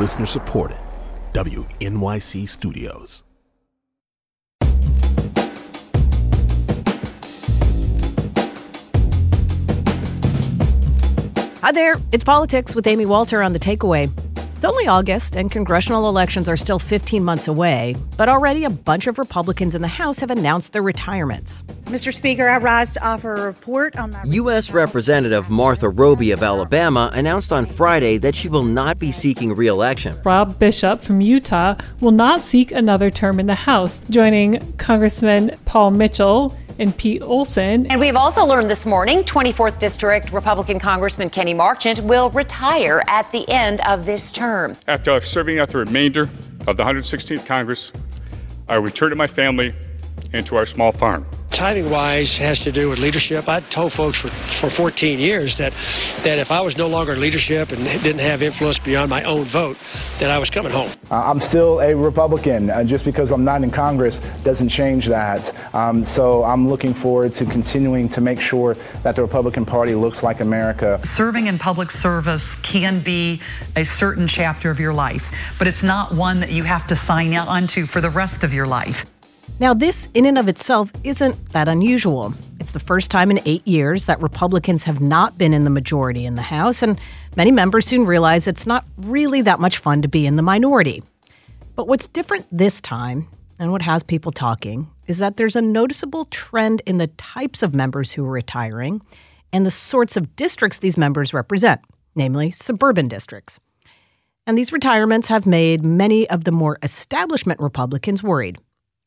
Listener supported. WNYC Studios. Hi there, it's Politics with Amy Walter on The Takeaway. It's only August, and congressional elections are still 15 months away, but already a bunch of Republicans in the House have announced their retirements. Mr. Speaker, I rise to offer a report on my. U.S. Representative Martha Roby of Alabama announced on Friday that she will not be seeking re election. Rob Bishop from Utah will not seek another term in the House, joining Congressman Paul Mitchell and Pete Olson. And we've also learned this morning 24th District Republican Congressman Kenny Marchant will retire at the end of this term. After serving out the remainder of the 116th Congress, I return to my family and to our small farm timing wise has to do with leadership. I told folks for, for 14 years that that if I was no longer leadership and didn't have influence beyond my own vote, that I was coming home. Uh, I'm still a Republican. Uh, just because I'm not in Congress doesn't change that. Um, so I'm looking forward to continuing to make sure that the Republican Party looks like America. Serving in public service can be a certain chapter of your life, but it's not one that you have to sign on to for the rest of your life. Now, this in and of itself isn't that unusual. It's the first time in eight years that Republicans have not been in the majority in the House, and many members soon realize it's not really that much fun to be in the minority. But what's different this time, and what has people talking, is that there's a noticeable trend in the types of members who are retiring and the sorts of districts these members represent, namely suburban districts. And these retirements have made many of the more establishment Republicans worried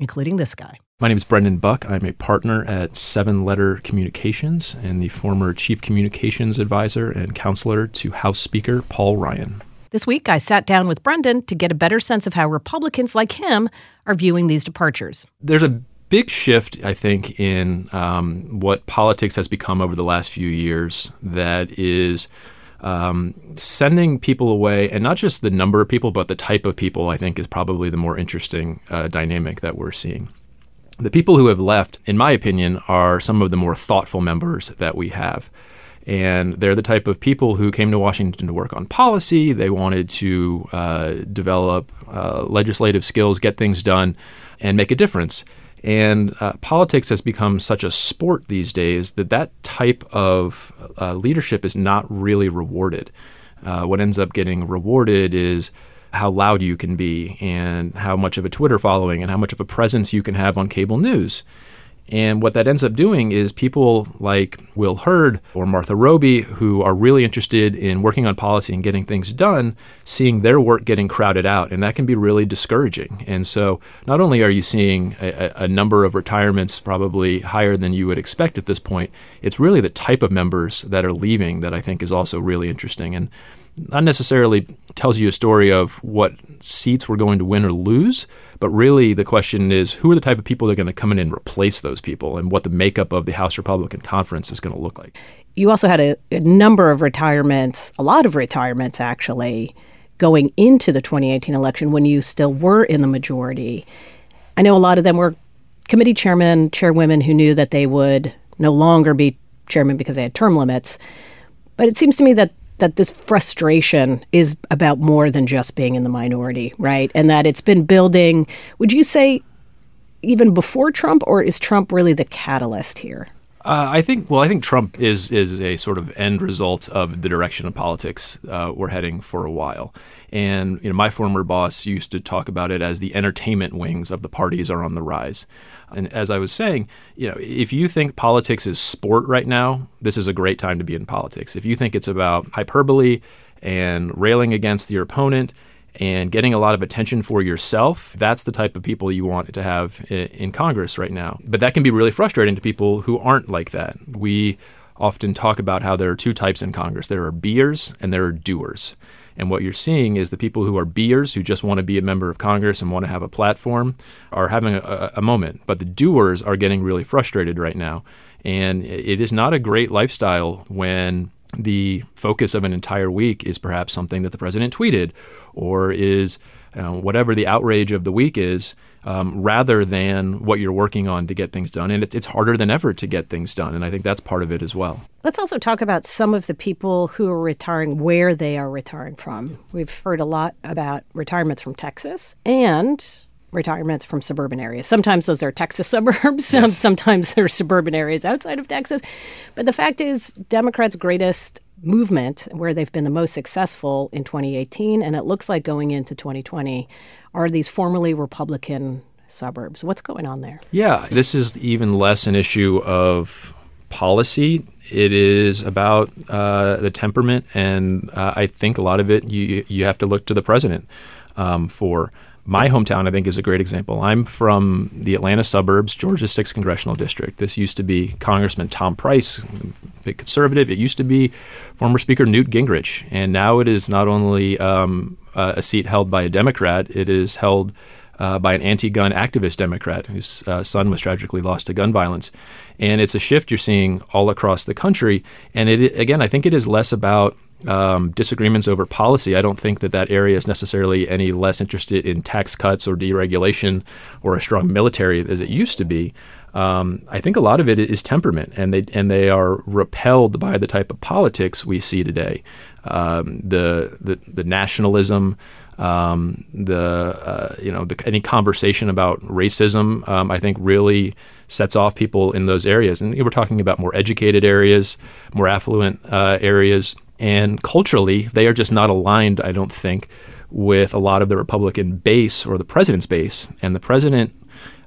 including this guy. My name is Brendan Buck. I'm a partner at Seven Letter Communications and the former Chief Communications Advisor and counselor to House Speaker Paul Ryan. This week, I sat down with Brendan to get a better sense of how Republicans like him are viewing these departures. There's a big shift, I think, in um, what politics has become over the last few years that is um, sending people away, and not just the number of people, but the type of people, I think is probably the more interesting uh, dynamic that we're seeing. The people who have left, in my opinion, are some of the more thoughtful members that we have. And they're the type of people who came to Washington to work on policy. They wanted to uh, develop uh, legislative skills, get things done, and make a difference. And uh, politics has become such a sport these days that that type of uh, leadership is not really rewarded. Uh, what ends up getting rewarded is how loud you can be and how much of a Twitter following and how much of a presence you can have on cable news. And what that ends up doing is people like Will Hurd or Martha Roby, who are really interested in working on policy and getting things done, seeing their work getting crowded out. And that can be really discouraging. And so not only are you seeing a, a number of retirements probably higher than you would expect at this point, it's really the type of members that are leaving that I think is also really interesting. And not necessarily tells you a story of what seats we're going to win or lose, but really the question is who are the type of people that are going to come in and replace those people and what the makeup of the House Republican Conference is going to look like. You also had a, a number of retirements, a lot of retirements actually, going into the 2018 election when you still were in the majority. I know a lot of them were committee chairmen, chairwomen who knew that they would no longer be chairman because they had term limits. But it seems to me that that this frustration is about more than just being in the minority, right? And that it's been building, would you say, even before Trump, or is Trump really the catalyst here? Uh, I think. Well, I think Trump is is a sort of end result of the direction of politics uh, we're heading for a while. And you know, my former boss used to talk about it as the entertainment wings of the parties are on the rise. And as I was saying, you know, if you think politics is sport right now, this is a great time to be in politics. If you think it's about hyperbole and railing against your opponent and getting a lot of attention for yourself, that's the type of people you want to have in Congress right now. But that can be really frustrating to people who aren't like that. We often talk about how there are two types in Congress there are beers and there are doers. And what you're seeing is the people who are beers, who just want to be a member of Congress and want to have a platform, are having a, a moment. But the doers are getting really frustrated right now. And it is not a great lifestyle when the focus of an entire week is perhaps something that the president tweeted or is uh, whatever the outrage of the week is, um, rather than what you're working on to get things done. And it's, it's harder than ever to get things done. And I think that's part of it as well. Let's also talk about some of the people who are retiring, where they are retiring from. We've heard a lot about retirements from Texas and retirements from suburban areas. Sometimes those are Texas suburbs, yes. sometimes they're suburban areas outside of Texas. But the fact is, Democrats' greatest movement, where they've been the most successful in 2018, and it looks like going into 2020, are these formerly Republican suburbs. What's going on there? Yeah, this is even less an issue of policy. It is about uh, the temperament, and uh, I think a lot of it you you have to look to the president um, for. My hometown, I think, is a great example. I'm from the Atlanta suburbs, Georgia's 6th congressional district. This used to be Congressman Tom Price, a big conservative. It used to be former Speaker Newt Gingrich. And now it is not only um, a seat held by a Democrat, it is held uh, by an anti gun activist Democrat whose uh, son was tragically lost to gun violence. And it's a shift you're seeing all across the country. And it, again, I think it is less about um, disagreements over policy. I don't think that that area is necessarily any less interested in tax cuts or deregulation or a strong military as it used to be. Um, I think a lot of it is temperament, and they and they are repelled by the type of politics we see today, um, the, the the nationalism, um, the uh, you know the, any conversation about racism. Um, I think really sets off people in those areas, and we're talking about more educated areas, more affluent uh, areas. And culturally, they are just not aligned, I don't think, with a lot of the Republican base or the president's base. And the president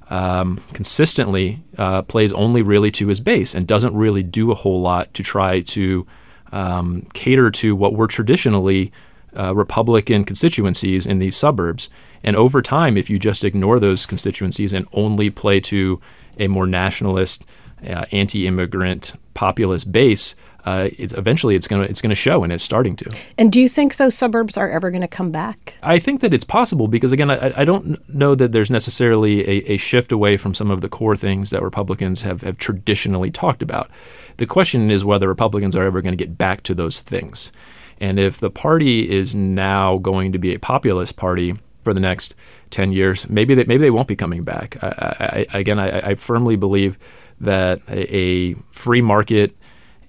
um, consistently uh, plays only really to his base and doesn't really do a whole lot to try to um, cater to what were traditionally uh, Republican constituencies in these suburbs. And over time, if you just ignore those constituencies and only play to a more nationalist, uh, anti-immigrant, populist base, uh, it's eventually it's going to it's going to show, and it's starting to. And do you think those suburbs are ever going to come back? I think that it's possible because again, I, I don't know that there's necessarily a, a, shift away from some of the core things that Republicans have have traditionally talked about. The question is whether Republicans are ever going to get back to those things, and if the party is now going to be a populist party for the next 10 years, maybe they, maybe they won't be coming back. I, I, again, I, I, firmly believe that a, a, free market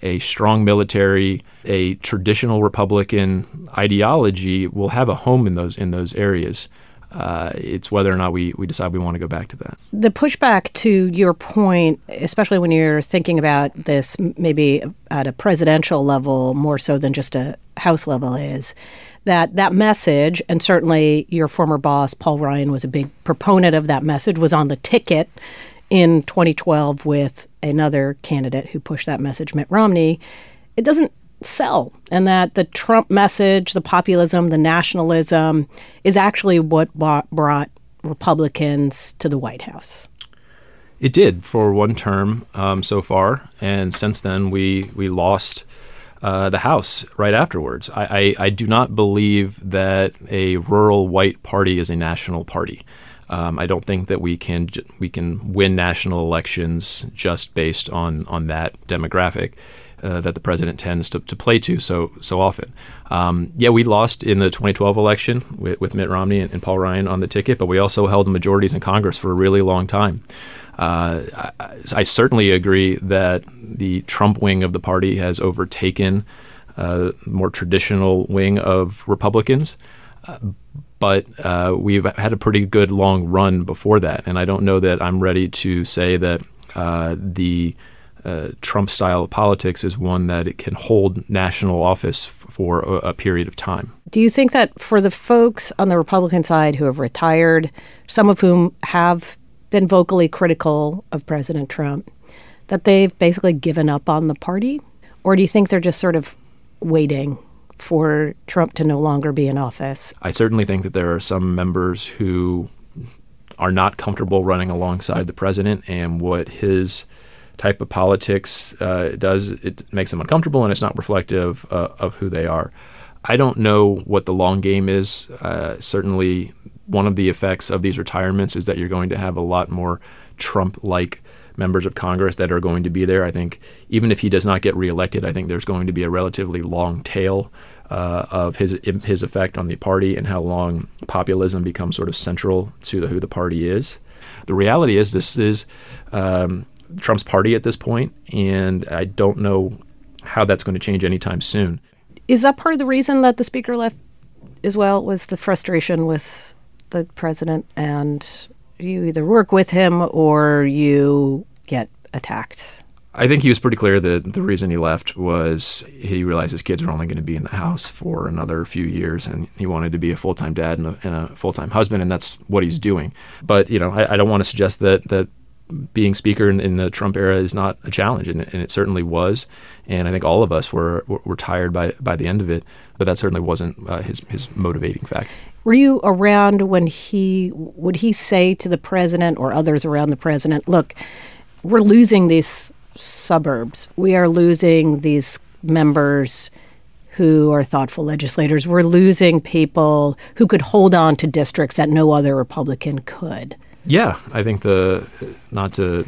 a strong military, a traditional Republican ideology will have a home in those in those areas. Uh, it's whether or not we, we decide we want to go back to that. The pushback to your point, especially when you're thinking about this maybe at a presidential level more so than just a House level, is that that message, and certainly your former boss, Paul Ryan, was a big proponent of that message, was on the ticket in 2012 with another candidate who pushed that message, Mitt Romney, it doesn't sell. And that the Trump message, the populism, the nationalism is actually what brought Republicans to the White House. It did for one term um, so far, and since then we we lost uh, the House right afterwards. I, I, I do not believe that a rural white party is a national party. Um, I don't think that we can we can win national elections just based on on that demographic. Uh, that the president tends to, to play to so so often. Um, yeah, we lost in the 2012 election with, with Mitt Romney and, and, Paul Ryan on the ticket, but we also held majorities in Congress for a really long time. Uh, I, I, certainly agree that the Trump wing of the party has overtaken uh, more traditional wing of Republicans. Uh, but uh, we've had a pretty good long run before that, and I don't know that I'm ready to say that uh, the uh, Trump style of politics is one that it can hold national office f- for a, a, period of time. Do you think that for the folks on the Republican side who have retired, some of whom have been vocally critical of President Trump, that they've basically given up on the party? Or do you think they're just sort of waiting for Trump to no longer be in office. I certainly think that there are some members who are not comfortable running alongside the president and what his type of politics uh, does it makes them uncomfortable and it's not reflective uh, of who they are. I don't know what the long game is. Uh, certainly, one of the effects of these retirements is that you're going to have a lot more Trump-like members of Congress that are going to be there. I think even if he does not get reelected, I think there's going to be a relatively long tail uh, of his his effect on the party and how long populism becomes sort of central to the, who the party is. The reality is this is um, Trump's party at this point, and I don't know how that's going to change anytime soon. Is that part of the reason that the speaker left as well? Was the frustration with the president, and you either work with him or you get attacked? I think he was pretty clear that the reason he left was he realized his kids were only going to be in the house for another few years, and he wanted to be a full time dad and a, and a full time husband, and that's what he's doing. But you know, I, I don't want to suggest that that being speaker in, in, the Trump era is not a challenge, and, and, it certainly was. And I think all of us were, were, tired by by the end of it, but that certainly wasn't uh, his his motivating factor. Were you around when he would he say to the president or others around the president, "Look, we're losing these suburbs. We are losing these members." Who are thoughtful legislators. We're losing people who could hold on to districts that no other Republican could. Yeah, I think the not to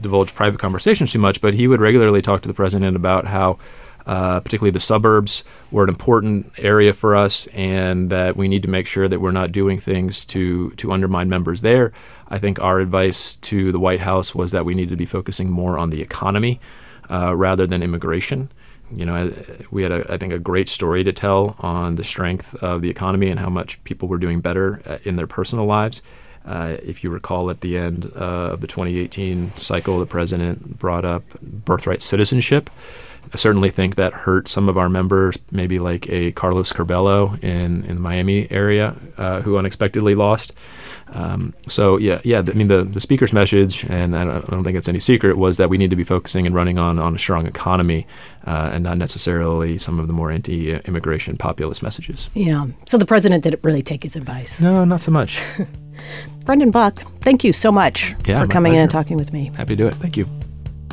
divulge private conversations too much, but he would regularly talk to the president about how, uh, particularly the suburbs, were an important area for us, and that we need to make sure that we're not doing things to to undermine members there. I think our advice to the White House was that we need to be focusing more on the economy uh, rather than immigration. You know, we had, a, I think, a great story to tell on the strength of the economy and how much people were doing better uh, in their personal lives. Uh, if you recall, at the end uh, of the 2018 cycle, the president brought up birthright citizenship. I certainly think that hurt some of our members, maybe like a Carlos Curbelo in, in the Miami area, uh, who unexpectedly lost. Um, so yeah, yeah. I mean, the, the speaker's message, and I don't, I don't, think it's any secret, was that we need to be focusing and running on on a strong economy, uh, and not necessarily some of the more anti-immigration populist messages. Yeah. So the president didn't really take his advice. No, not so much. Brendan Buck, thank you so much yeah, for coming pleasure. in and talking with me. Happy to do it. Thank you.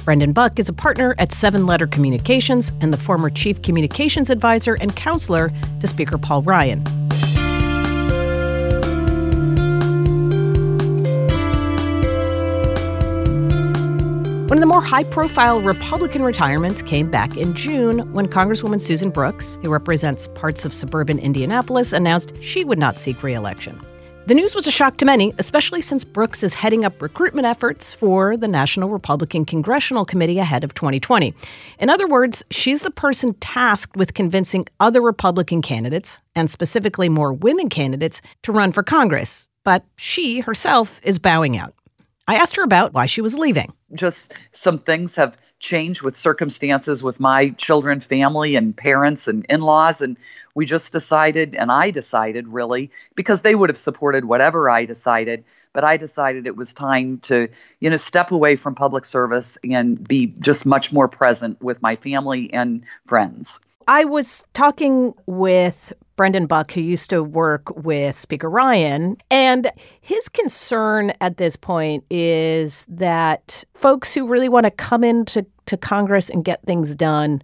Brendan Buck is a partner at Seven Letter Communications and the former chief communications advisor and counselor to Speaker Paul Ryan. One of the more high profile Republican retirements came back in June when Congresswoman Susan Brooks, who represents parts of suburban Indianapolis, announced she would not seek re election. The news was a shock to many, especially since Brooks is heading up recruitment efforts for the National Republican Congressional Committee ahead of 2020. In other words, she's the person tasked with convincing other Republican candidates, and specifically more women candidates, to run for Congress. But she herself is bowing out. I asked her about why she was leaving. Just some things have changed with circumstances with my children, family, and parents and in laws. And we just decided, and I decided really, because they would have supported whatever I decided, but I decided it was time to, you know, step away from public service and be just much more present with my family and friends. I was talking with Brendan Buck, who used to work with Speaker Ryan. And his concern at this point is that folks who really want to come into to Congress and get things done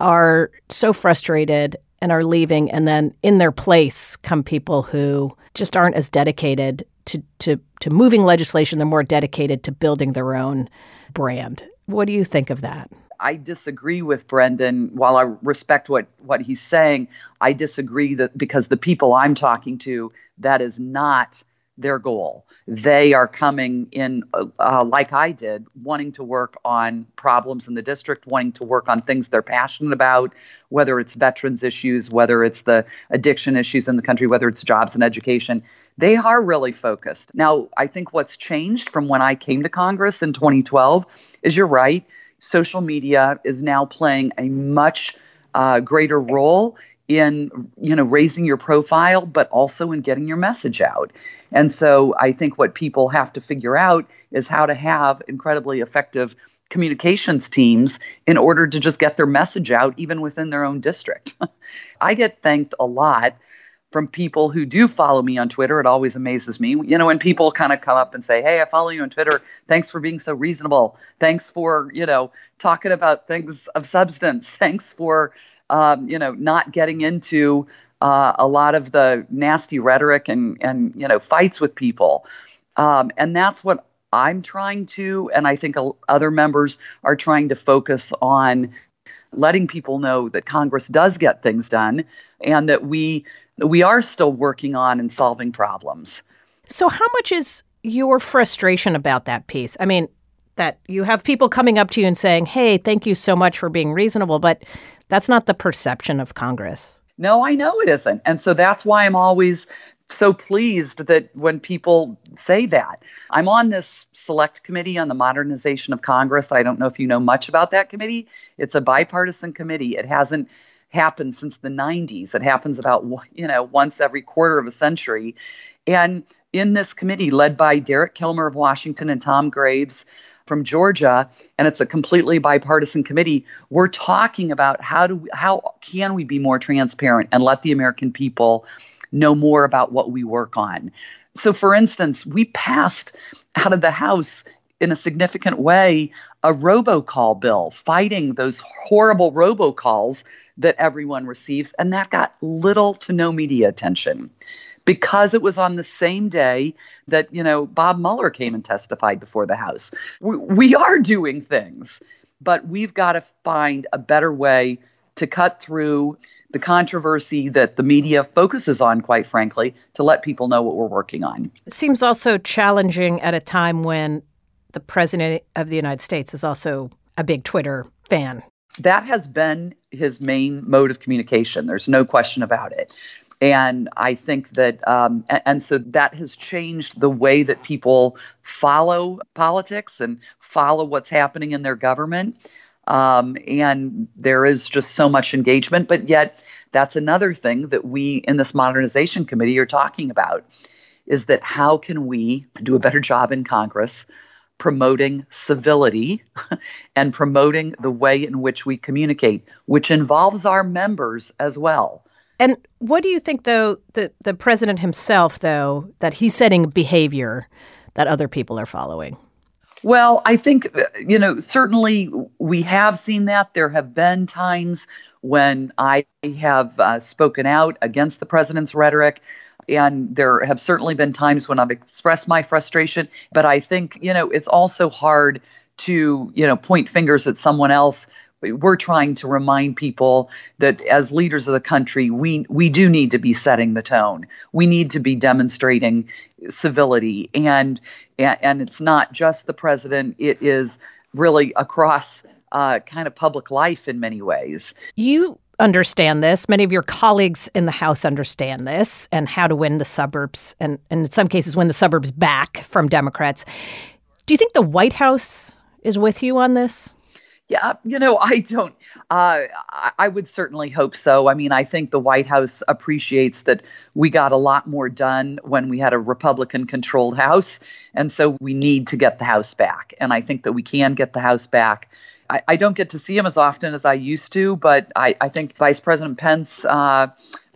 are so frustrated and are leaving. And then in their place come people who just aren't as dedicated to, to, to moving legislation. They're more dedicated to building their own brand. What do you think of that? I disagree with Brendan. While I respect what what he's saying, I disagree that because the people I'm talking to, that is not their goal. They are coming in, uh, like I did, wanting to work on problems in the district, wanting to work on things they're passionate about, whether it's veterans issues, whether it's the addiction issues in the country, whether it's jobs and education. They are really focused. Now, I think what's changed from when I came to Congress in 2012 is you're right social media is now playing a much uh, greater role in you know raising your profile but also in getting your message out. And so i think what people have to figure out is how to have incredibly effective communications teams in order to just get their message out even within their own district. I get thanked a lot from people who do follow me on Twitter. It always amazes me. You know, when people kind of come up and say, Hey, I follow you on Twitter. Thanks for being so reasonable. Thanks for, you know, talking about things of substance. Thanks for, um, you know, not getting into uh, a lot of the nasty rhetoric and, and, you know, fights with people. Um, and that's what I'm trying to, and I think other members are trying to focus on letting people know that Congress does get things done and that we we are still working on and solving problems. So how much is your frustration about that piece? I mean, that you have people coming up to you and saying, "Hey, thank you so much for being reasonable," but that's not the perception of Congress. No, I know it isn't. And so that's why I'm always so pleased that when people say that. I'm on this select committee on the modernization of Congress. I don't know if you know much about that committee. It's a bipartisan committee. It hasn't happened since the 90s. It happens about you know once every quarter of a century. And in this committee led by Derek Kilmer of Washington and Tom Graves from Georgia, and it's a completely bipartisan committee. We're talking about how do we, how can we be more transparent and let the American people know more about what we work on. So, for instance, we passed out of the House in a significant way a robocall bill fighting those horrible robocalls that everyone receives, and that got little to no media attention because it was on the same day that you know Bob Mueller came and testified before the House. We, we are doing things, but we've got to find a better way to cut through the controversy that the media focuses on, quite frankly, to let people know what we're working on. It seems also challenging at a time when the President of the United States is also a big Twitter fan. That has been his main mode of communication. There's no question about it. And I think that, um, and, and so that has changed the way that people follow politics and follow what's happening in their government. Um, and there is just so much engagement. But yet, that's another thing that we in this modernization committee are talking about is that how can we do a better job in Congress promoting civility and promoting the way in which we communicate, which involves our members as well. And what do you think, though, that the president himself, though, that he's setting behavior that other people are following? Well, I think, uh, you know, certainly we have seen that. There have been times when I have uh, spoken out against the president's rhetoric. And there have certainly been times when I've expressed my frustration. But I think, you know, it's also hard to, you know, point fingers at someone else we're trying to remind people that as leaders of the country, we we do need to be setting the tone. We need to be demonstrating civility, and and it's not just the president. It is really across uh, kind of public life in many ways. You understand this. Many of your colleagues in the House understand this and how to win the suburbs, and, and in some cases, win the suburbs back from Democrats. Do you think the White House is with you on this? Yeah, you know, I don't. Uh, I would certainly hope so. I mean, I think the White House appreciates that we got a lot more done when we had a Republican controlled House. And so we need to get the House back. And I think that we can get the House back. I, I don't get to see him as often as I used to, but I, I think Vice President Pence. Uh,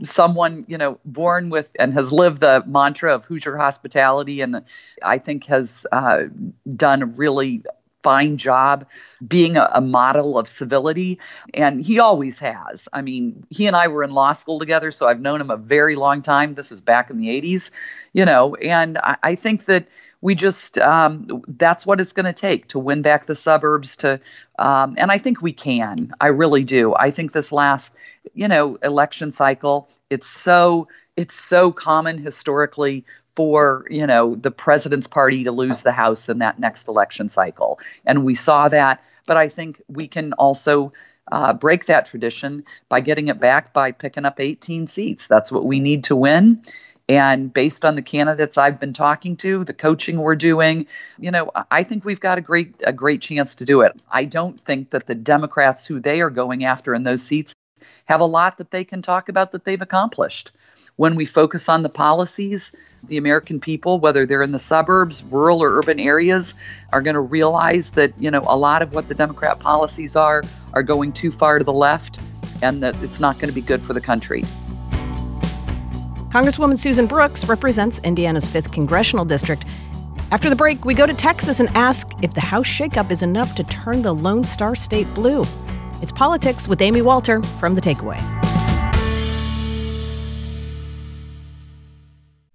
someone you know born with and has lived the mantra of Hoosier hospitality, and I think has uh, done really fine job being a, a, model of civility. And he always has. I mean, he and I were in law school together, so I've known him a very long time. This is back in the 80s, you know, and I, I think that we just, um, that's what it's going to take to win back the suburbs to, um, and I think we can. I really do. I think this last, you know, election cycle, it's so, it's so common historically for you know the president's party to lose the house in that next election cycle. And we saw that. But i think we can also uh, break that tradition by getting it back by picking up 18 seats. That's what we need to win. And based on the candidates I've been talking to, the coaching we're doing, you know, I think we've got a great a great chance to do it. I don't think that the Democrats who they are going after in those seats have a lot that they can talk about that they've accomplished when we focus on the policies, the American people, whether they're in the suburbs, rural or urban areas, are going to realize that, you know, a lot of what the Democrat policies are are going too far to the left and that it's not going to be good for the country. Congresswoman Susan Brooks represents Indiana's 5th congressional district. After the break, we go to Texas and ask if the House shakeup is enough to turn the Lone Star State blue. It's politics with Amy Walter from The Takeaway.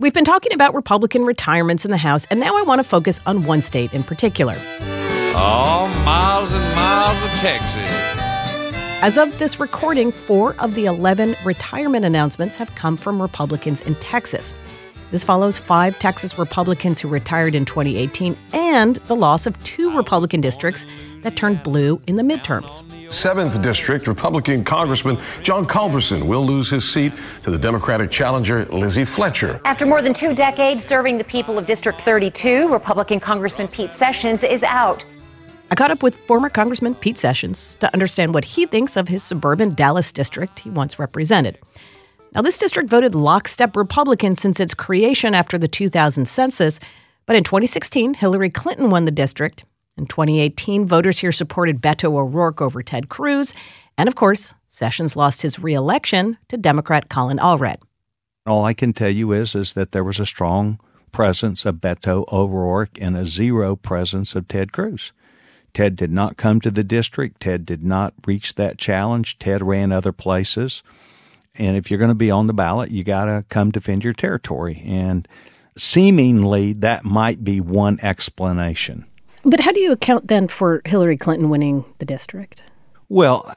We've been talking about Republican retirements in the House, and now I want to focus on one state in particular. Oh, miles and miles of Texas. As of this recording, four of the 11 retirement announcements have come from Republicans in Texas. This follows five Texas Republicans who retired in 2018 and the loss of two Republican districts that turned blue in the midterms. 7th District Republican Congressman John Culberson will lose his seat to the Democratic challenger Lizzie Fletcher. After more than two decades serving the people of District 32, Republican Congressman Pete Sessions is out. I caught up with former Congressman Pete Sessions to understand what he thinks of his suburban Dallas district he once represented. Now, this district voted lockstep Republican since its creation after the 2000 census, but in 2016, Hillary Clinton won the district. In 2018, voters here supported Beto O'Rourke over Ted Cruz. And of course, Sessions lost his reelection to Democrat Colin Allred. All I can tell you is, is that there was a strong presence of Beto O'Rourke and a zero presence of Ted Cruz. Ted did not come to the district. Ted did not reach that challenge. Ted ran other places. And if you're going to be on the ballot, you got to come defend your territory. And seemingly that might be one explanation. But how do you account then for Hillary Clinton winning the district? Well,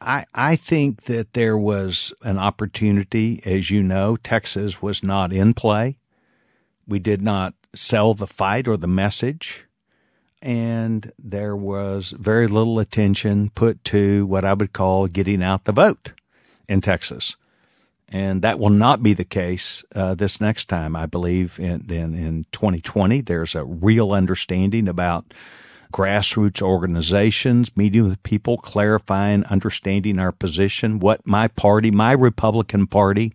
I, I think that there was an opportunity. As you know, Texas was not in play. We did not sell the fight or the message. And there was very little attention put to what I would call getting out the vote in Texas. And that will not be the case uh, this next time. I believe in, in, in 2020, there's a real understanding about grassroots organizations, meeting with people, clarifying, understanding our position, what my party, my Republican Party,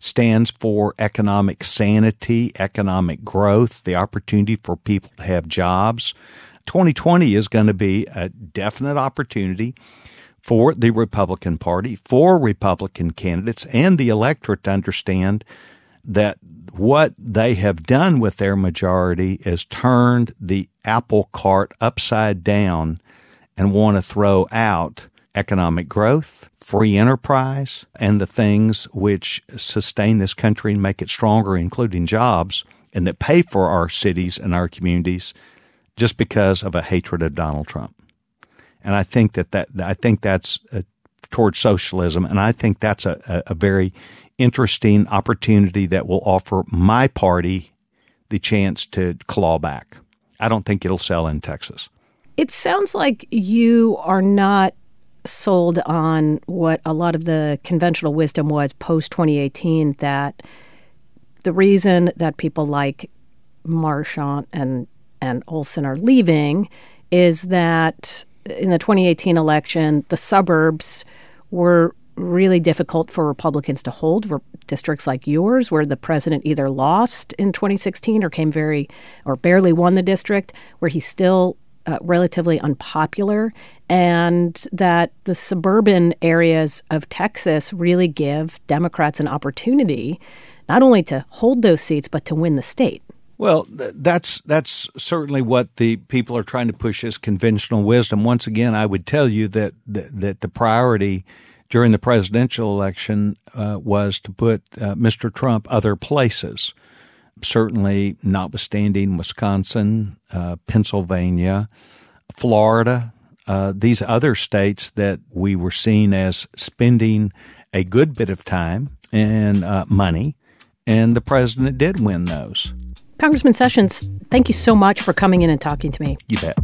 stands for economic sanity, economic growth, the opportunity for people to have jobs. 2020 is going to be a definite opportunity for the Republican Party, for Republican candidates, and the electorate to understand that what they have done with their majority is turned the apple cart upside down and want to throw out economic growth, free enterprise, and the things which sustain this country and make it stronger, including jobs, and that pay for our cities and our communities just because of a hatred of Donald Trump and I think that, that I think that's uh, towards socialism, and I think that's a, a, very interesting opportunity that will offer my party the chance to claw back. I don't think it'll sell in Texas. It sounds like you are not sold on what a lot of the conventional wisdom was post 2018 that the reason that people like Marchant and and Olson are leaving is that in the 2018 election, the suburbs were really difficult for Republicans to hold. Were districts like yours, where the president either lost in 2016 or came very or barely won the district, where he's still uh, relatively unpopular, and that the suburban areas of Texas really give Democrats an opportunity not only to hold those seats, but to win the state. Well, that's that's certainly what the people are trying to push as conventional wisdom. Once again, I would tell you that that, the priority during the presidential election uh, was to put uh, Mr. Trump other places. Certainly, notwithstanding Wisconsin, uh, Pennsylvania, Florida, uh, these other states that we were seen as spending a good bit of time and uh, money, and the president did win those. Congressman Sessions, thank you so much for coming in and talking to me. You bet.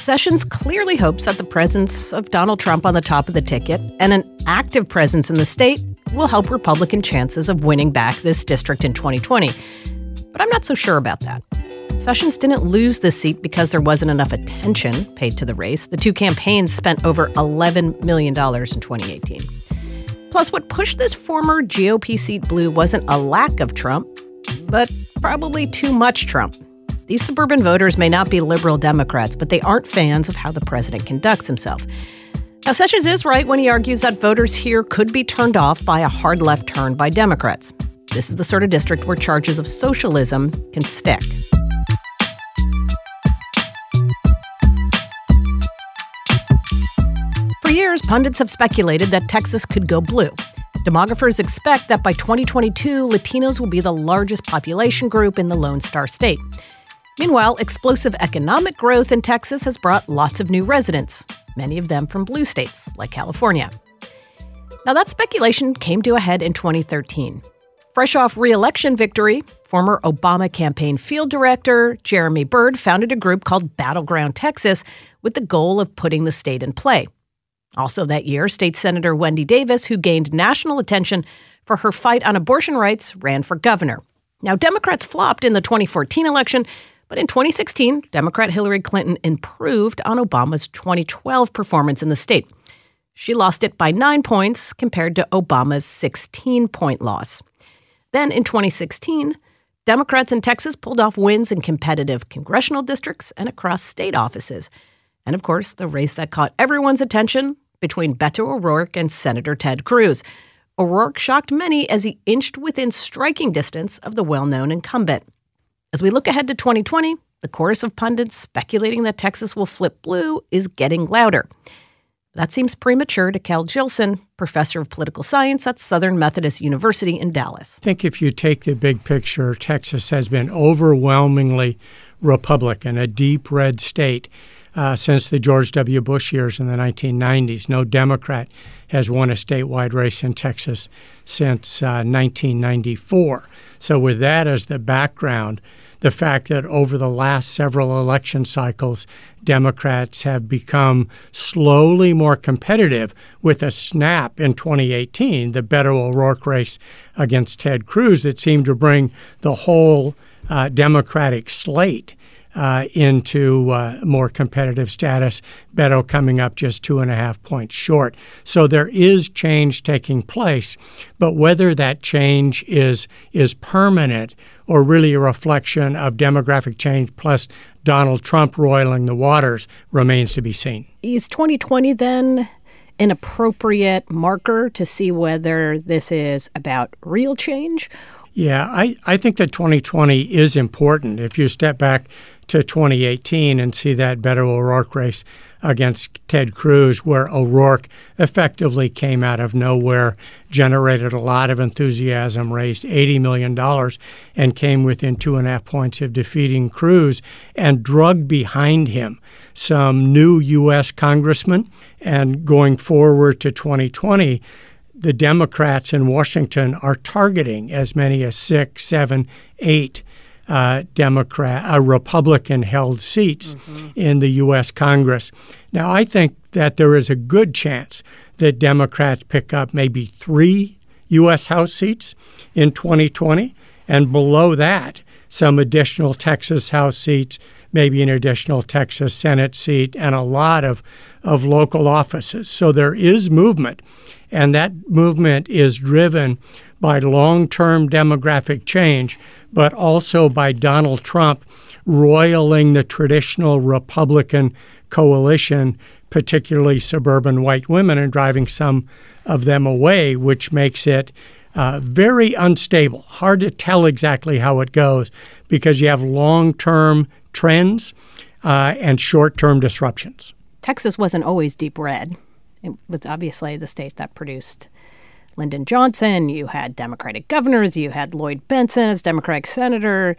Sessions clearly hopes that the presence of Donald Trump on the top of the ticket and an active presence in the state will help Republican chances of winning back this district in 2020. But I'm not so sure about that. Sessions didn't lose this seat because there wasn't enough attention paid to the race. The two campaigns spent over $11 million in 2018. Plus, what pushed this former GOP seat blue wasn't a lack of Trump, but probably too much Trump. These suburban voters may not be liberal Democrats, but they aren't fans of how the president conducts himself. Now, Sessions is right when he argues that voters here could be turned off by a hard left turn by Democrats. This is the sort of district where charges of socialism can stick. Years, pundits have speculated that Texas could go blue. Demographers expect that by 2022, Latinos will be the largest population group in the Lone Star State. Meanwhile, explosive economic growth in Texas has brought lots of new residents, many of them from blue states like California. Now, that speculation came to a head in 2013. Fresh off re election victory, former Obama campaign field director Jeremy Bird founded a group called Battleground Texas with the goal of putting the state in play. Also that year, State Senator Wendy Davis, who gained national attention for her fight on abortion rights, ran for governor. Now, Democrats flopped in the 2014 election, but in 2016, Democrat Hillary Clinton improved on Obama's 2012 performance in the state. She lost it by nine points compared to Obama's 16 point loss. Then in 2016, Democrats in Texas pulled off wins in competitive congressional districts and across state offices. And of course, the race that caught everyone's attention between Beto O'Rourke and Senator Ted Cruz. O'Rourke shocked many as he inched within striking distance of the well known incumbent. As we look ahead to 2020, the chorus of pundits speculating that Texas will flip blue is getting louder. That seems premature to Cal Jillson, professor of political science at Southern Methodist University in Dallas. I think if you take the big picture, Texas has been overwhelmingly Republican, a deep red state uh, since the George W. Bush years in the 1990s. No Democrat has won a statewide race in Texas since uh, 1994. So, with that as the background, the fact that over the last several election cycles, Democrats have become slowly more competitive with a snap in 2018, the Beto O'Rourke race against Ted Cruz that seemed to bring the whole uh, Democratic slate uh, into uh, more competitive status. Beto coming up just two and a half points short. So there is change taking place, but whether that change is is permanent or really a reflection of demographic change plus Donald Trump roiling the waters remains to be seen. Is 2020 then an appropriate marker to see whether this is about real change? Yeah, I, I think that 2020 is important. If you step back to 2018 and see that Beto O'Rourke race against Ted Cruz, where O'Rourke effectively came out of nowhere, generated a lot of enthusiasm, raised $80 million, and came within two and a half points of defeating Cruz, and drug behind him some new U.S. congressmen. And going forward to 2020, the Democrats in Washington are targeting as many as six, seven, eight uh, Democrat, uh, Republican held seats mm-hmm. in the U.S. Congress. Now, I think that there is a good chance that Democrats pick up maybe three U.S. House seats in 2020, and below that, some additional Texas House seats, maybe an additional Texas Senate seat, and a lot of, of local offices. So there is movement, and that movement is driven by long term demographic change, but also by Donald Trump roiling the traditional Republican coalition, particularly suburban white women, and driving some of them away, which makes it uh, very unstable. Hard to tell exactly how it goes because you have long term trends uh, and short term disruptions. Texas wasn't always deep red. It was obviously the state that produced Lyndon Johnson, you had Democratic governors, you had Lloyd Bentsen as Democratic senator.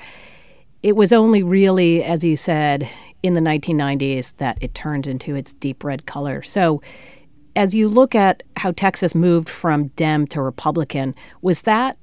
It was only really, as you said, in the 1990s that it turned into its deep red color. So, as you look at how Texas moved from Dem to Republican, was that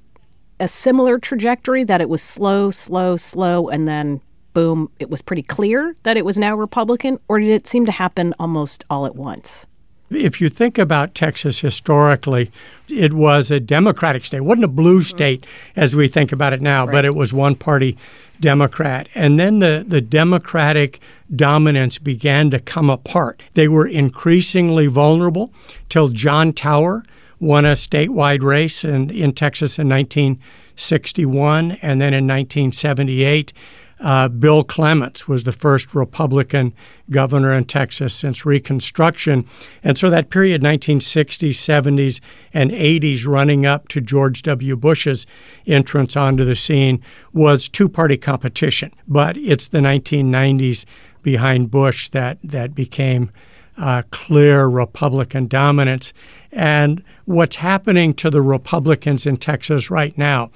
a similar trajectory that it was slow, slow, slow, and then boom, it was pretty clear that it was now Republican? Or did it seem to happen almost all at once? If you think about Texas historically, it was a Democratic state. It wasn't a blue mm-hmm. state as we think about it now, right. but it was one party Democrat. And then the, the Democratic dominance began to come apart. They were increasingly vulnerable till John Tower won a statewide race in, in Texas in 1961, and then in 1978. Uh, Bill Clements was the first Republican governor in Texas since Reconstruction. And so that period, 1960s, 70s, and 80s, running up to George W. Bush's entrance onto the scene, was two party competition. But it's the 1990s behind Bush that, that became uh, clear Republican dominance. And what's happening to the Republicans in Texas right now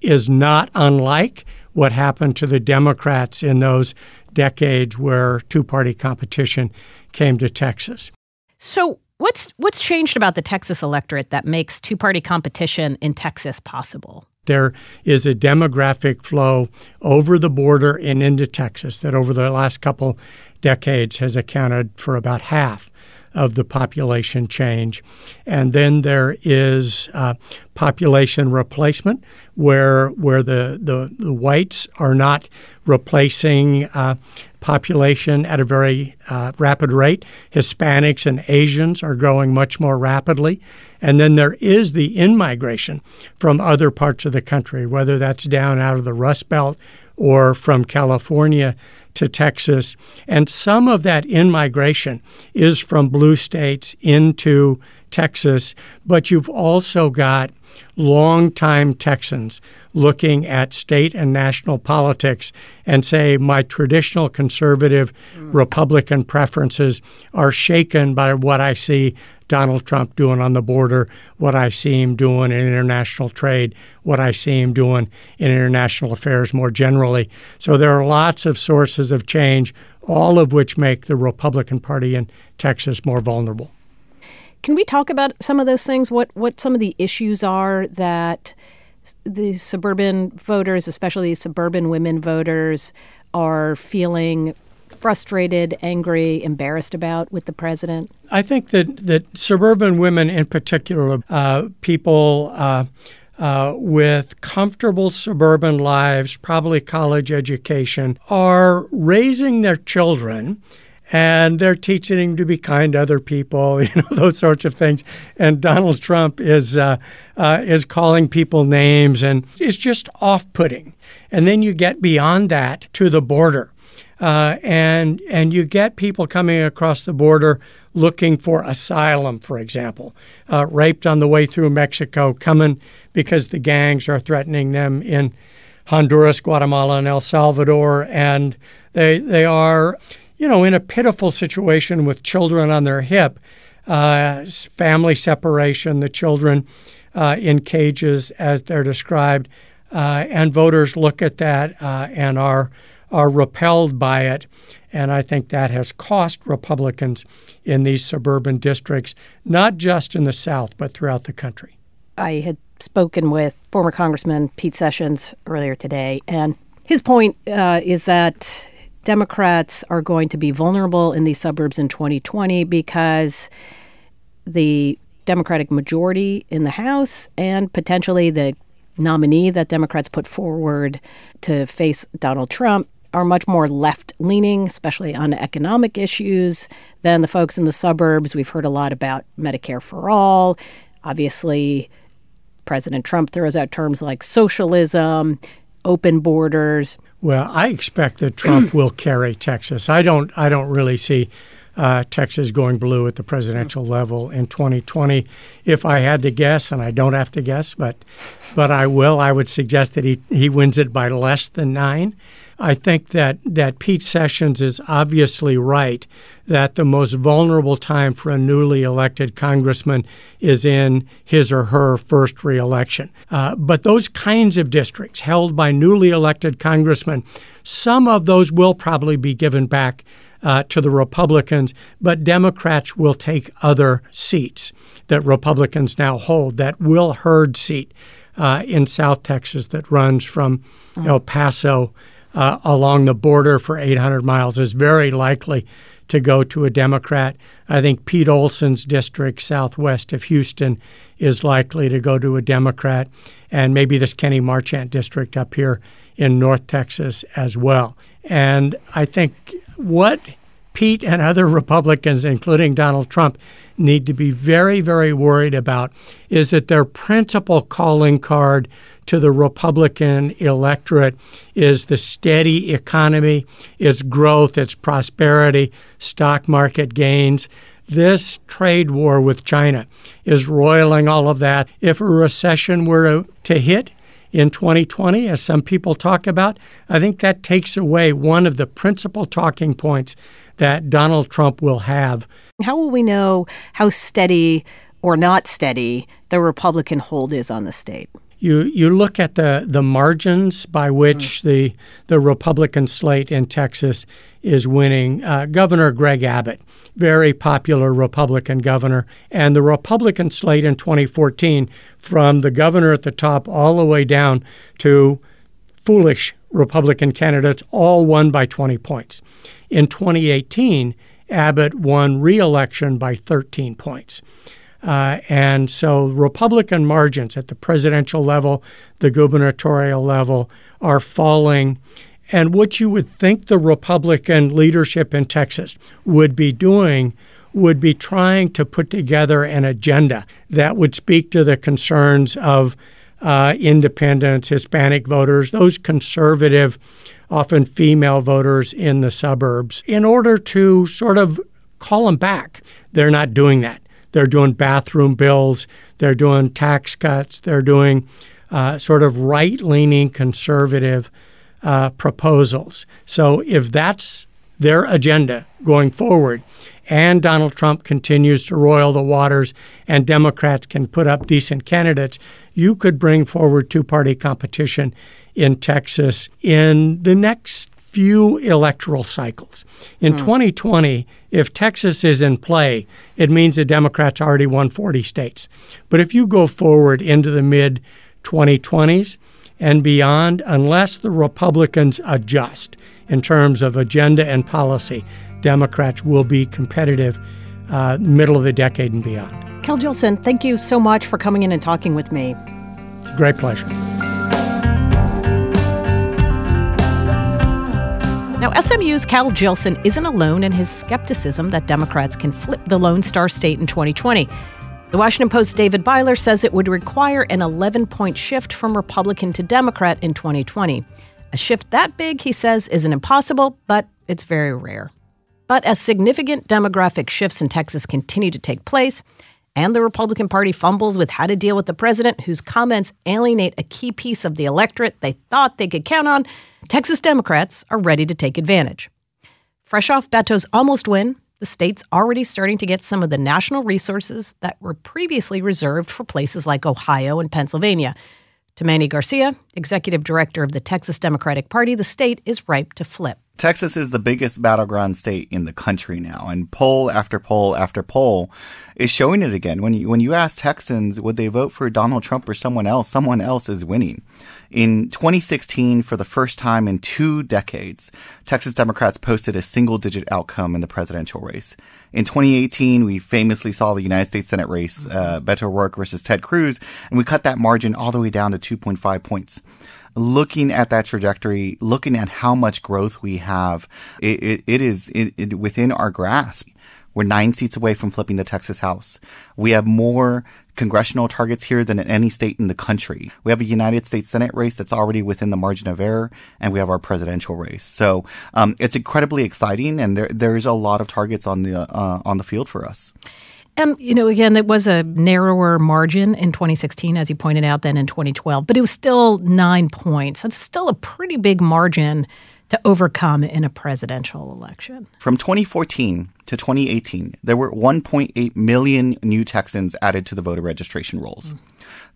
is not unlike what happened to the Democrats in those decades where two party competition came to Texas. So, what's what's changed about the Texas electorate that makes two party competition in Texas possible? There is a demographic flow over the border and into Texas that over the last couple decades has accounted for about half of the population change. And then there is uh, population replacement, where where the, the, the whites are not replacing uh, population at a very uh, rapid rate. Hispanics and Asians are growing much more rapidly. And then there is the in migration from other parts of the country, whether that's down out of the Rust Belt or from California to Texas. And some of that in migration is from blue states into Texas, but you've also got longtime Texans looking at state and national politics and say, my traditional conservative mm. Republican preferences are shaken by what I see Donald Trump doing on the border, what I see him doing in international trade, what I see him doing in international affairs more generally. So there are lots of sources of change, all of which make the Republican Party in Texas more vulnerable. Can we talk about some of those things? What what some of the issues are that the suburban voters, especially suburban women voters, are feeling frustrated, angry, embarrassed about with the president? I think that that suburban women, in particular, uh, people. Uh, uh, with comfortable suburban lives, probably college education, are raising their children and they're teaching him to be kind to other people, you know, those sorts of things. And Donald Trump is uh, uh, is calling people names, and it's just off-putting. And then you get beyond that to the border, uh, and and you get people coming across the border looking for asylum, for example, uh, raped on the way through Mexico, coming because the gangs are threatening them in Honduras, Guatemala, and El Salvador, and they they are you know, in a pitiful situation with children on their hip, uh, family separation, the children uh, in cages as they're described, uh, and voters look at that uh, and are are repelled by it. And I think that has cost Republicans in these suburban districts, not just in the South, but throughout the country. I had spoken with former Congressman Pete Sessions earlier today, and his point uh, is that Democrats are going to be vulnerable in these suburbs in 2020 because the Democratic majority in the House and potentially the nominee that Democrats put forward to face Donald Trump are much more left leaning, especially on economic issues, than the folks in the suburbs. We've heard a lot about Medicare for all. Obviously, President Trump throws out terms like socialism, open borders. Well, I expect that Trump will carry Texas. I don't. I don't really see uh, Texas going blue at the presidential level in 2020. If I had to guess, and I don't have to guess, but but I will, I would suggest that he he wins it by less than nine. I think that, that Pete Sessions is obviously right that the most vulnerable time for a newly elected congressman is in his or her first reelection. Uh, but those kinds of districts held by newly elected congressmen, some of those will probably be given back uh, to the Republicans, but Democrats will take other seats that Republicans now hold. That Will Hurd seat uh, in South Texas that runs from El Paso uh, along the border for 800 miles is very likely to go to a Democrat. I think Pete Olson's district southwest of Houston is likely to go to a Democrat, and maybe this Kenny Marchant district up here in North Texas as well. And I think what Pete and other Republicans, including Donald Trump, need to be very, very worried about is that their principal calling card to the Republican electorate is the steady economy, its growth, its prosperity, stock market gains. This trade war with China is roiling all of that. If a recession were to hit, in 2020, as some people talk about, I think that takes away one of the principal talking points that Donald Trump will have. How will we know how steady or not steady the Republican hold is on the state? You you look at the, the margins by which mm. the the Republican slate in Texas is winning. Uh, governor Greg Abbott, very popular Republican governor, and the Republican slate in 2014, from the governor at the top all the way down to foolish Republican candidates, all won by 20 points. In 2018, Abbott won re-election by 13 points. Uh, and so Republican margins at the presidential level, the gubernatorial level, are falling. And what you would think the Republican leadership in Texas would be doing would be trying to put together an agenda that would speak to the concerns of uh, independents, Hispanic voters, those conservative, often female voters in the suburbs, in order to sort of call them back. They're not doing that. They're doing bathroom bills, they're doing tax cuts, they're doing uh, sort of right leaning conservative uh, proposals. So if that's their agenda going forward, and Donald Trump continues to roil the waters, and Democrats can put up decent candidates, you could bring forward two party competition in Texas in the next few electoral cycles. In hmm. 2020, if Texas is in play, it means the Democrats already won 40 states. But if you go forward into the mid 2020s and beyond, unless the Republicans adjust in terms of agenda and policy, Democrats will be competitive uh, middle of the decade and beyond. Cal Jillson, thank you so much for coming in and talking with me. It's a great pleasure. Now, SMU's Cal Jillson isn't alone in his skepticism that Democrats can flip the Lone Star State in 2020. The Washington Post's David Byler says it would require an 11 point shift from Republican to Democrat in 2020. A shift that big, he says, isn't impossible, but it's very rare. But as significant demographic shifts in Texas continue to take place, and the Republican Party fumbles with how to deal with the president, whose comments alienate a key piece of the electorate they thought they could count on, Texas Democrats are ready to take advantage. Fresh off Beto's almost win, the state's already starting to get some of the national resources that were previously reserved for places like Ohio and Pennsylvania. To Manny Garcia, executive director of the Texas Democratic Party, the state is ripe to flip. Texas is the biggest battleground state in the country now, and poll after poll after poll is showing it again. When you when you ask Texans would they vote for Donald Trump or someone else, someone else is winning. In 2016, for the first time in two decades, Texas Democrats posted a single digit outcome in the presidential race. In 2018, we famously saw the United States Senate race, uh, Beto O'Rourke versus Ted Cruz, and we cut that margin all the way down to 2.5 points looking at that trajectory, looking at how much growth we have, it, it, it is it, within our grasp. We're nine seats away from flipping the Texas House. We have more congressional targets here than in any state in the country. We have a United States Senate race that's already within the margin of error, and we have our presidential race. So um, it's incredibly exciting, and there there is a lot of targets on the uh, on the field for us. And, you know, again, it was a narrower margin in 2016, as you pointed out, than in 2012, but it was still nine points. That's still a pretty big margin to overcome in a presidential election. From 2014 to 2018, there were 1.8 million new Texans added to the voter registration rolls. Mm.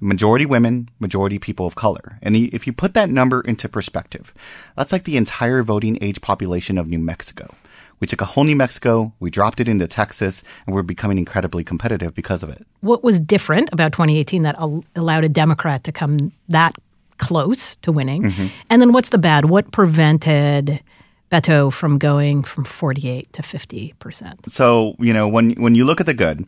Majority women, majority people of color. And if you put that number into perspective, that's like the entire voting age population of New Mexico. We took a whole New Mexico, we dropped it into Texas, and we're becoming incredibly competitive because of it. What was different about 2018 that allowed a Democrat to come that close to winning? Mm-hmm. And then what's the bad? What prevented Beto from going from 48 to 50 percent? So you know when when you look at the good,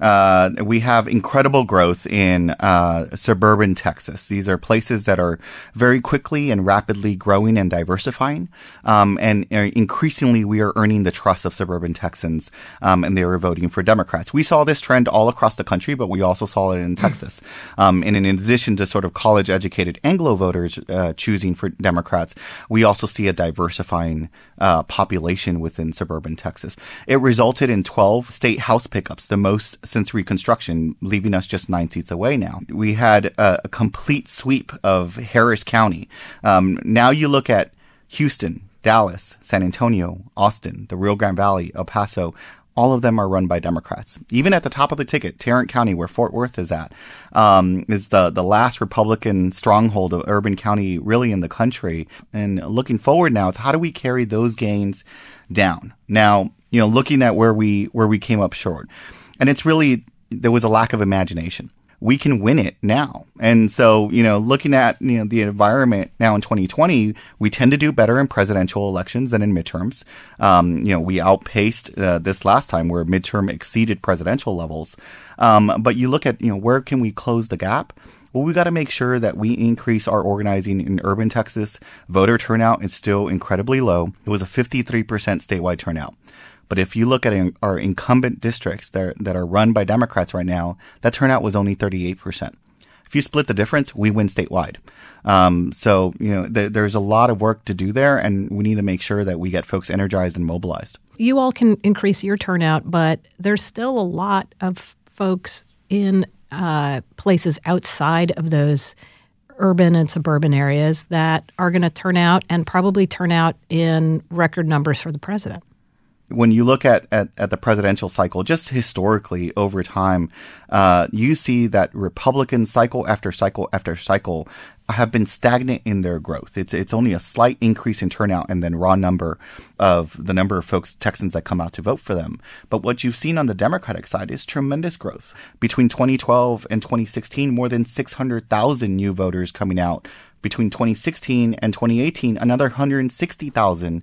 Uh, we have incredible growth in uh, suburban Texas. These are places that are very quickly and rapidly growing and diversifying. Um, and uh, increasingly, we are earning the trust of suburban Texans, um, and they are voting for Democrats. We saw this trend all across the country, but we also saw it in Texas. Um, and in addition to sort of college educated Anglo voters uh, choosing for Democrats, we also see a diversifying uh, population within suburban Texas. It resulted in 12 state house pickups, the most since Reconstruction, leaving us just nine seats away now. We had a, a complete sweep of Harris County. Um, now you look at Houston, Dallas, San Antonio, Austin, the Rio Grande Valley, El Paso, all of them are run by Democrats. Even at the top of the ticket, Tarrant County, where Fort Worth is at, um, is the the last Republican stronghold of urban county really in the country. And looking forward now, it's how do we carry those gains down? Now, you know, looking at where we where we came up short, and it's really there was a lack of imagination we can win it now. And so, you know, looking at, you know, the environment now in 2020, we tend to do better in presidential elections than in midterms. Um, you know, we outpaced uh, this last time where midterm exceeded presidential levels. Um, but you look at, you know, where can we close the gap? Well, we got to make sure that we increase our organizing in urban Texas. Voter turnout is still incredibly low. It was a 53% statewide turnout. But if you look at our incumbent districts that are, that are run by Democrats right now, that turnout was only 38%. If you split the difference, we win statewide. Um, so, you know, th- there's a lot of work to do there, and we need to make sure that we get folks energized and mobilized. You all can increase your turnout, but there's still a lot of folks in uh, places outside of those urban and suburban areas that are going to turn out and probably turn out in record numbers for the president when you look at, at, at, the presidential cycle, just historically over time, uh, you see that Republican cycle after cycle after cycle have been stagnant in their growth. It's it's only a slight increase in turnout and then raw number of the number of folks Texans that come out to vote for them. But what you've seen on the Democratic side is tremendous growth. Between 2012 and 2016, more than 600,000 new voters coming out. Between 2016 and 2018, another 160,000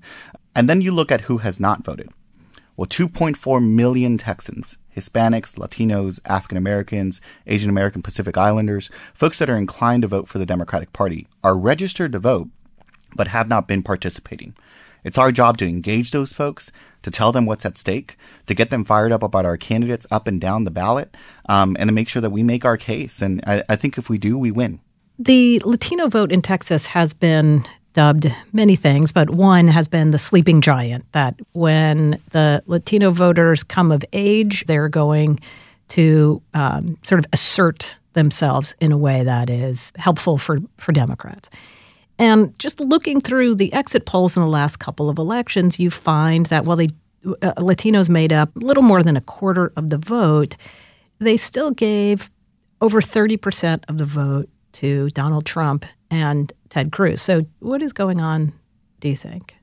and then you look at who has not voted. Well, 2.4 million Texans, Hispanics, Latinos, African Americans, Asian American Pacific Islanders, folks that are inclined to vote for the Democratic Party, are registered to vote, but have not been participating. It's our job to engage those folks, to tell them what's at stake, to get them fired up about our candidates up and down the ballot, um, and to make sure that we make our case. And I, I think if we do, we win. The Latino vote in Texas has been dubbed many things, but one has been the sleeping giant. That when the Latino voters come of age, they're going to um, sort of assert themselves in a way that is helpful for, for Democrats. And just looking through the exit polls in the last couple of elections, you find that while they uh, Latinos made up a little more than a quarter of the vote, they still gave over 30% of the vote to Donald Trump and Ted Cruz. So, what is going on, do you think?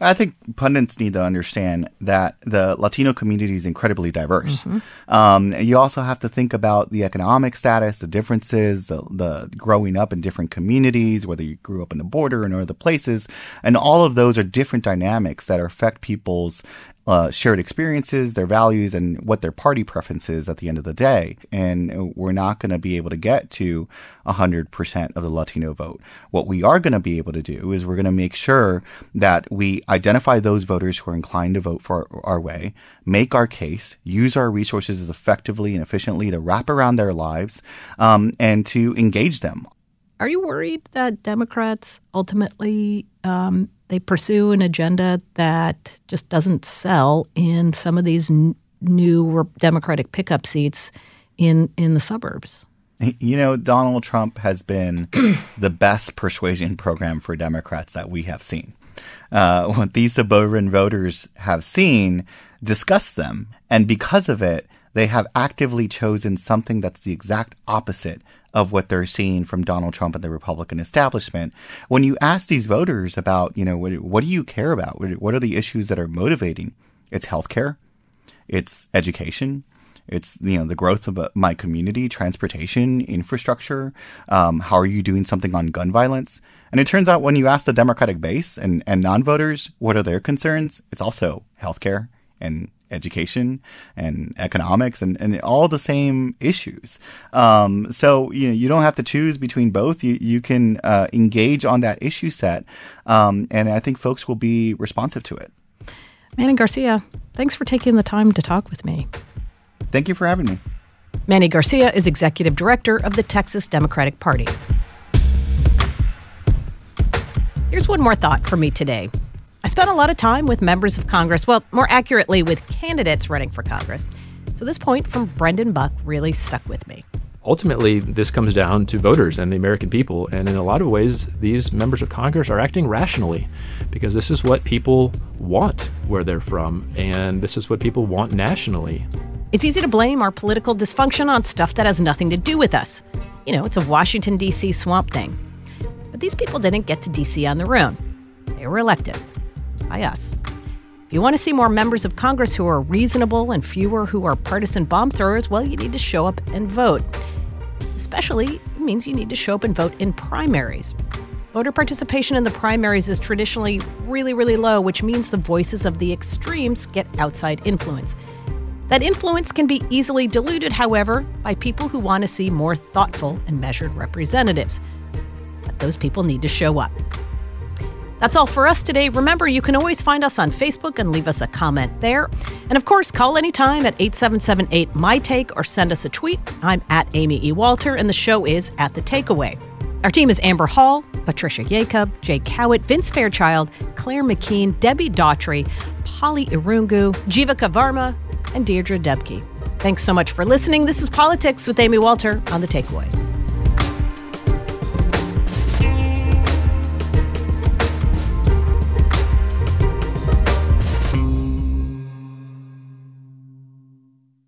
I think pundits need to understand that the Latino community is incredibly diverse. Mm-hmm. Um, you also have to think about the economic status, the differences, the, the, growing up in different communities, whether you grew up in the border and other places, and all of those are different dynamics that affect people's uh, shared experiences, their values, and what their party preference is at the end of the day. And we're not going to be able to get to 100% of the Latino vote. What we are going to be able to do is we're going to make sure that we identify those voters who are inclined to vote for our, our way, make our case, use our resources as effectively and efficiently to wrap around their lives, um, and to engage them. Are you worried that Democrats ultimately um, they pursue an agenda that just doesn't sell in some of these n- new Democratic pickup seats in in the suburbs. You know, Donald Trump has been the best persuasion program for Democrats that we have seen. Uh, what these suburban voters have seen disgusts them, and because of it, they have actively chosen something that's the exact opposite of what they're seeing from Donald Trump and the Republican establishment. When you ask these voters about, you know, what, what do you care about? What are the issues that are motivating? It's healthcare, it's education, it's you know the growth of uh, my community, transportation, infrastructure. Um, how are you doing something on gun violence? And it turns out when you ask the Democratic base and, and non-voters what are their concerns, it's also healthcare and education and economics and, and all the same issues. Um, so you know you don't have to choose between both. You you can uh, engage on that issue set, um, and I think folks will be responsive to it. Manny Garcia, thanks for taking the time to talk with me. Thank you for having me. Manny Garcia is executive director of the Texas Democratic Party. Here's one more thought for me today. I spent a lot of time with members of Congress, well, more accurately, with candidates running for Congress. So this point from Brendan Buck really stuck with me. Ultimately, this comes down to voters and the American people. And in a lot of ways, these members of Congress are acting rationally because this is what people want where they're from, and this is what people want nationally. It's easy to blame our political dysfunction on stuff that has nothing to do with us. You know, it's a Washington, D.C. swamp thing. But these people didn't get to D.C. on their own, they were elected by us. If you want to see more members of Congress who are reasonable and fewer who are partisan bomb throwers, well, you need to show up and vote. Especially, it means you need to show up and vote in primaries. Voter participation in the primaries is traditionally really, really low, which means the voices of the extremes get outside influence. That influence can be easily diluted, however, by people who want to see more thoughtful and measured representatives. But those people need to show up. That's all for us today. Remember, you can always find us on Facebook and leave us a comment there. And of course, call anytime at 8778 My Take or send us a tweet. I'm at Amy E. Walter, and the show is At The Takeaway. Our team is Amber Hall, Patricia Jacob, Jay Cowit, Vince Fairchild, Claire McKean, Debbie Daughtry, Polly Irungu, Jivika Varma, and Deirdre Debke. Thanks so much for listening. This is Politics with Amy Walter on The Takeaway.